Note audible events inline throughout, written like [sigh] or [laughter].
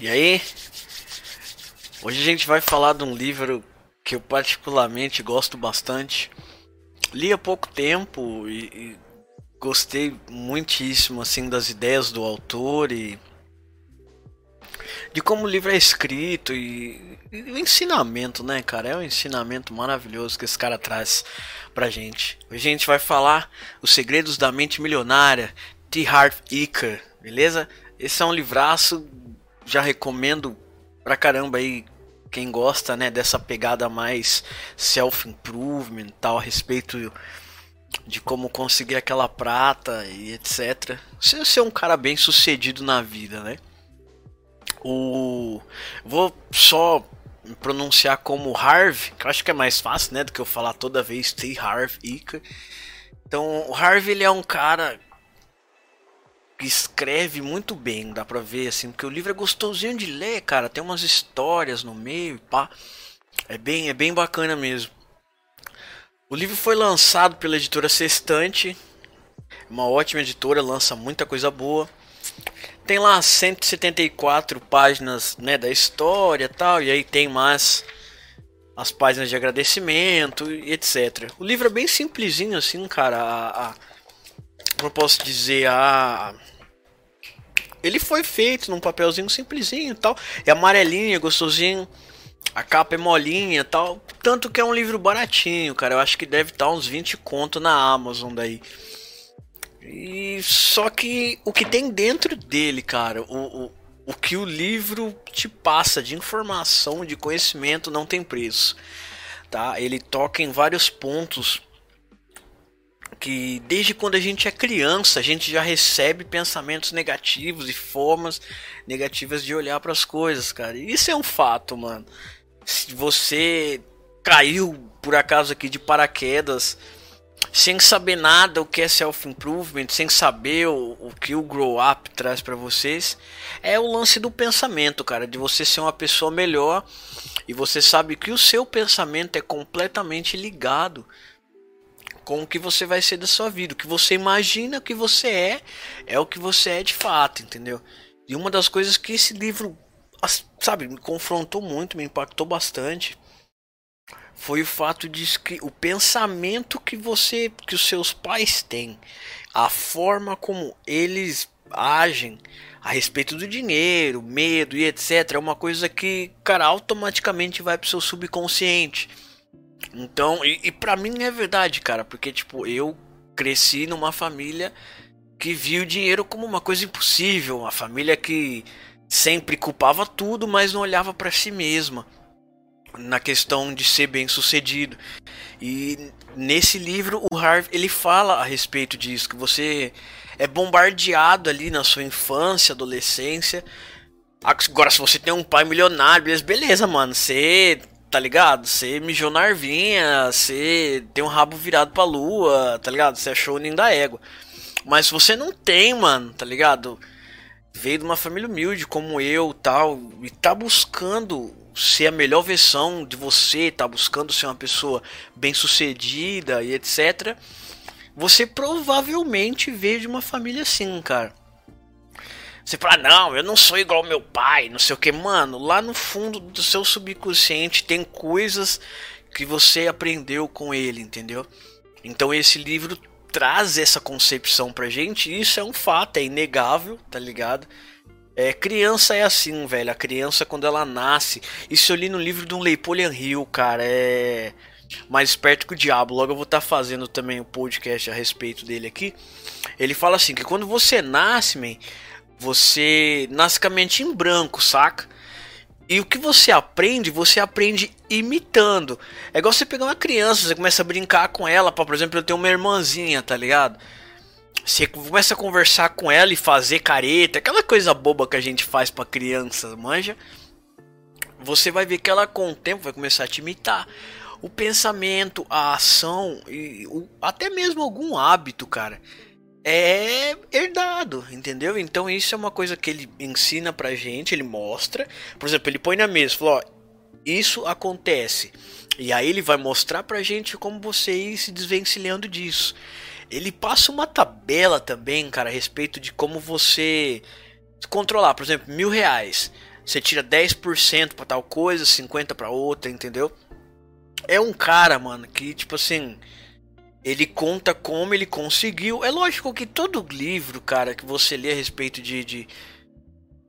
E aí? Hoje a gente vai falar de um livro que eu particularmente gosto bastante. Li há pouco tempo e, e gostei muitíssimo assim das ideias do autor e de como o livro é escrito e, e, o ensinamento, né, cara? É um ensinamento maravilhoso que esse cara traz pra gente. Hoje a gente vai falar Os Segredos da Mente Milionária, T. Harv Eker, beleza? Esse é um livraço, já recomendo pra caramba aí quem gosta, né, dessa pegada mais self-improvement, tal, a respeito de como conseguir aquela prata e etc. Você ser um cara bem sucedido na vida, né? O vou só pronunciar como Harv, que eu acho que é mais fácil, né, do que eu falar toda vez T Harv. Então, o Harv ele é um cara escreve muito bem, dá pra ver assim, porque o livro é gostosinho de ler, cara, tem umas histórias no meio pá. É bem, é bem bacana mesmo. O livro foi lançado pela editora Sextante, uma ótima editora, lança muita coisa boa. Tem lá 174 páginas né, da história tal, e aí tem mais as páginas de agradecimento etc. O livro é bem simplesinho assim, cara. A, a, como eu posso dizer, a ele foi feito num papelzinho simplesinho tal. É amarelinho, é gostosinho. A capa é molinha tal. Tanto que é um livro baratinho, cara. Eu acho que deve estar uns 20 conto na Amazon daí. E só que o que tem dentro dele, cara, o, o, o que o livro te passa de informação, de conhecimento, não tem preço. Tá? Ele toca em vários pontos que desde quando a gente é criança a gente já recebe pensamentos negativos e formas negativas de olhar para as coisas, cara. Isso é um fato, mano. Se você caiu por acaso aqui de paraquedas sem saber nada o que é self-improvement, sem saber o, o que o grow up traz para vocês, é o lance do pensamento, cara, de você ser uma pessoa melhor e você sabe que o seu pensamento é completamente ligado com o que você vai ser da sua vida. O que você imagina que você é, é o que você é de fato, entendeu? E uma das coisas que esse livro, sabe, me confrontou muito, me impactou bastante, foi o fato de que o pensamento que você, que os seus pais têm, a forma como eles agem a respeito do dinheiro, medo e etc, é uma coisa que, cara, automaticamente vai pro seu subconsciente. Então, e, e para mim é verdade, cara, porque tipo, eu cresci numa família que viu o dinheiro como uma coisa impossível, uma família que sempre culpava tudo, mas não olhava para si mesma na questão de ser bem-sucedido. E nesse livro o Harvey ele fala a respeito disso, que você é bombardeado ali na sua infância, adolescência. Agora se você tem um pai milionário, beleza, mano, você tá ligado? Você mijou na arvinha, você tem um rabo virado pra lua, tá ligado? Você achou o ninho da égua. Mas se você não tem, mano, tá ligado? Veio de uma família humilde como eu tal, e tá buscando ser a melhor versão de você, tá buscando ser uma pessoa bem sucedida e etc. Você provavelmente veio de uma família assim, cara. Você fala, não, eu não sou igual ao meu pai, não sei o que. Mano, lá no fundo do seu subconsciente tem coisas que você aprendeu com ele, entendeu? Então esse livro traz essa concepção pra gente, e isso é um fato, é inegável, tá ligado? É, criança é assim, velho. A criança, quando ela nasce. Isso eu li no livro do Napoleon Hill, cara. É. Mais esperto que o diabo. Logo eu vou estar tá fazendo também um podcast a respeito dele aqui. Ele fala assim: que quando você nasce, man, você nasce com a mente em branco, saca? E o que você aprende, você aprende imitando. É igual você pegar uma criança, você começa a brincar com ela. Por exemplo, eu tenho uma irmãzinha, tá ligado? Você começa a conversar com ela e fazer careta, aquela coisa boba que a gente faz pra criança, manja? Você vai ver que ela com o tempo vai começar a te imitar. O pensamento, a ação e o, até mesmo algum hábito, cara é herdado, entendeu? Então isso é uma coisa que ele ensina pra gente, ele mostra. Por exemplo, ele põe na mesa, falou, ó, isso acontece. E aí ele vai mostrar pra gente como você ir se desvencilhando disso. Ele passa uma tabela também, cara, a respeito de como você controlar. Por exemplo, mil reais. você tira 10% para tal coisa, 50 para outra, entendeu? É um cara, mano, que tipo assim, ele conta como ele conseguiu. É lógico que todo livro, cara, que você lê a respeito de, de,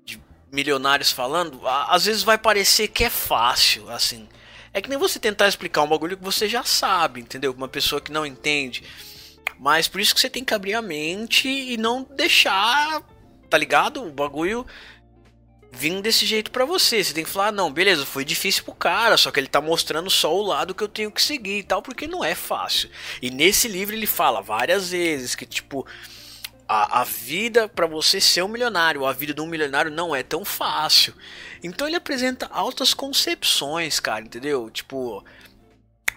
de milionários falando, às vezes vai parecer que é fácil, assim. É que nem você tentar explicar um bagulho que você já sabe, entendeu? Uma pessoa que não entende. Mas por isso que você tem que abrir a mente e não deixar, tá ligado? O bagulho vir desse jeito para você. Você tem que falar, ah, não, beleza, foi difícil pro cara, só que ele tá mostrando só o lado que eu tenho que seguir e tal, porque não é fácil. E nesse livro ele fala várias vezes que, tipo, a, a vida para você ser um milionário, a vida de um milionário não é tão fácil. Então ele apresenta altas concepções, cara, entendeu? Tipo,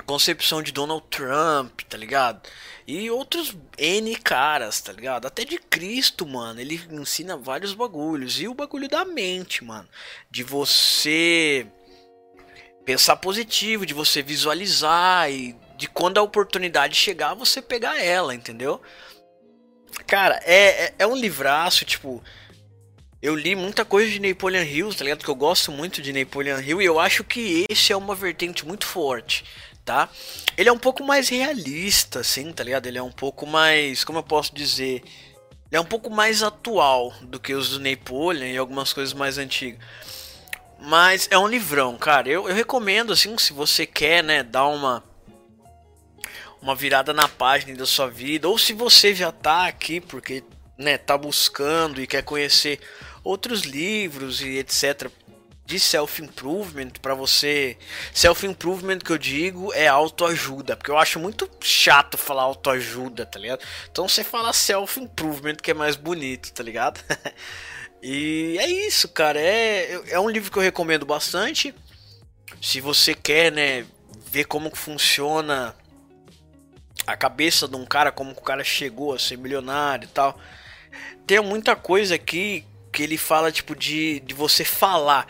concepção de Donald Trump, tá ligado? E outros N caras, tá ligado? Até de Cristo, mano. Ele ensina vários bagulhos. E o bagulho da mente, mano. De você pensar positivo, de você visualizar e de quando a oportunidade chegar, você pegar ela, entendeu? Cara, é, é, é um livraço, tipo. Eu li muita coisa de Napoleon Hill, tá ligado? Que eu gosto muito de Napoleon Hill e eu acho que esse é uma vertente muito forte tá? Ele é um pouco mais realista, assim, tá ligado? Ele é um pouco mais, como eu posso dizer, ele é um pouco mais atual do que os do Napoleon e algumas coisas mais antigas. Mas é um livrão, cara. Eu, eu recomendo, assim, se você quer, né, dar uma uma virada na página da sua vida, ou se você já tá aqui porque, né, tá buscando e quer conhecer outros livros e etc de self-improvement para você. Self-improvement que eu digo é autoajuda, porque eu acho muito chato falar autoajuda, tá ligado? Então você fala self-improvement que é mais bonito, tá ligado? [laughs] e é isso, cara. É, é um livro que eu recomendo bastante. Se você quer, né, ver como funciona a cabeça de um cara, como o cara chegou a ser milionário e tal. Tem muita coisa aqui que ele fala, tipo, de, de você falar.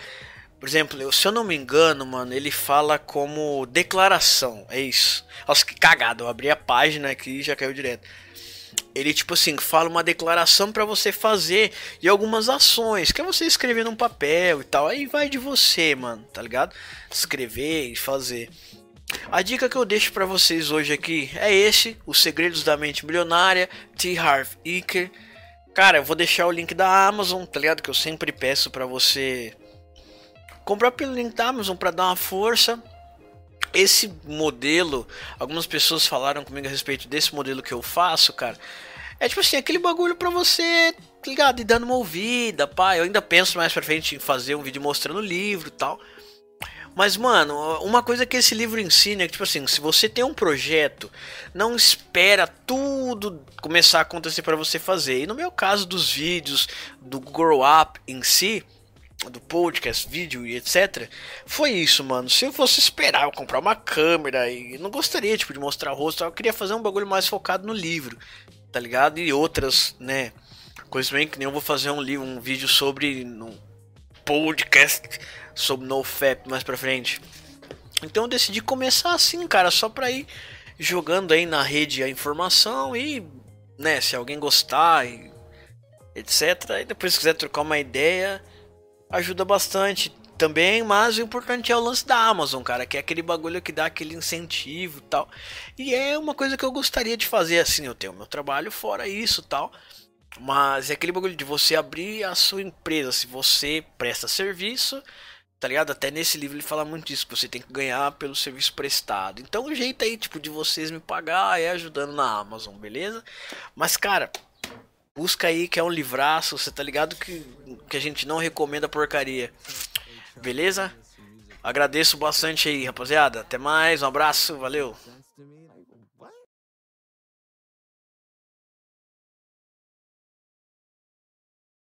Por exemplo, se eu não me engano, mano, ele fala como declaração. É isso. Nossa, que cagada. Eu abri a página aqui e já caiu direto. Ele, tipo assim, fala uma declaração para você fazer e algumas ações. Que é você escrever num papel e tal. Aí vai de você, mano, tá ligado? Escrever e fazer. A dica que eu deixo para vocês hoje aqui é esse: Os Segredos da Mente Milionária, T. Harv Eker. Cara, eu vou deixar o link da Amazon, tá ligado? Que eu sempre peço para você comprar pelo link da Amazon para dar uma força. Esse modelo, algumas pessoas falaram comigo a respeito desse modelo que eu faço, cara. É tipo assim, aquele bagulho pra você, tá ligado? E dando uma ouvida, pá. Eu ainda penso mais pra frente em fazer um vídeo mostrando o livro e tal. Mas, mano, uma coisa que esse livro ensina é que, tipo assim, se você tem um projeto, não espera tudo começar a acontecer para você fazer. E no meu caso dos vídeos, do Grow Up em si, do podcast, vídeo e etc. Foi isso, mano. Se eu fosse esperar eu comprar uma câmera e não gostaria tipo de mostrar o rosto, eu queria fazer um bagulho mais focado no livro, tá ligado? E outras, né, coisas bem que nem eu vou fazer um livro, um vídeo sobre no podcast sobre NoFap mais pra frente. Então eu decidi começar assim, cara, só pra ir jogando aí na rede a informação e, né, se alguém gostar e etc. E depois se quiser trocar uma ideia, ajuda bastante também, mas o importante é o lance da Amazon, cara, que é aquele bagulho que dá aquele incentivo e tal. E é uma coisa que eu gostaria de fazer assim, eu tenho meu trabalho fora isso, tal. Mas é aquele bagulho de você abrir a sua empresa, se você presta serviço, tá ligado? Até nesse livro ele fala muito disso, que você tem que ganhar pelo serviço prestado. Então o jeito aí, tipo, de vocês me pagar é ajudando na Amazon, beleza? Mas, cara, Busca aí que é um livraço, você tá ligado que, que a gente não recomenda porcaria. Beleza? Agradeço bastante aí, rapaziada. Até mais, um abraço, valeu.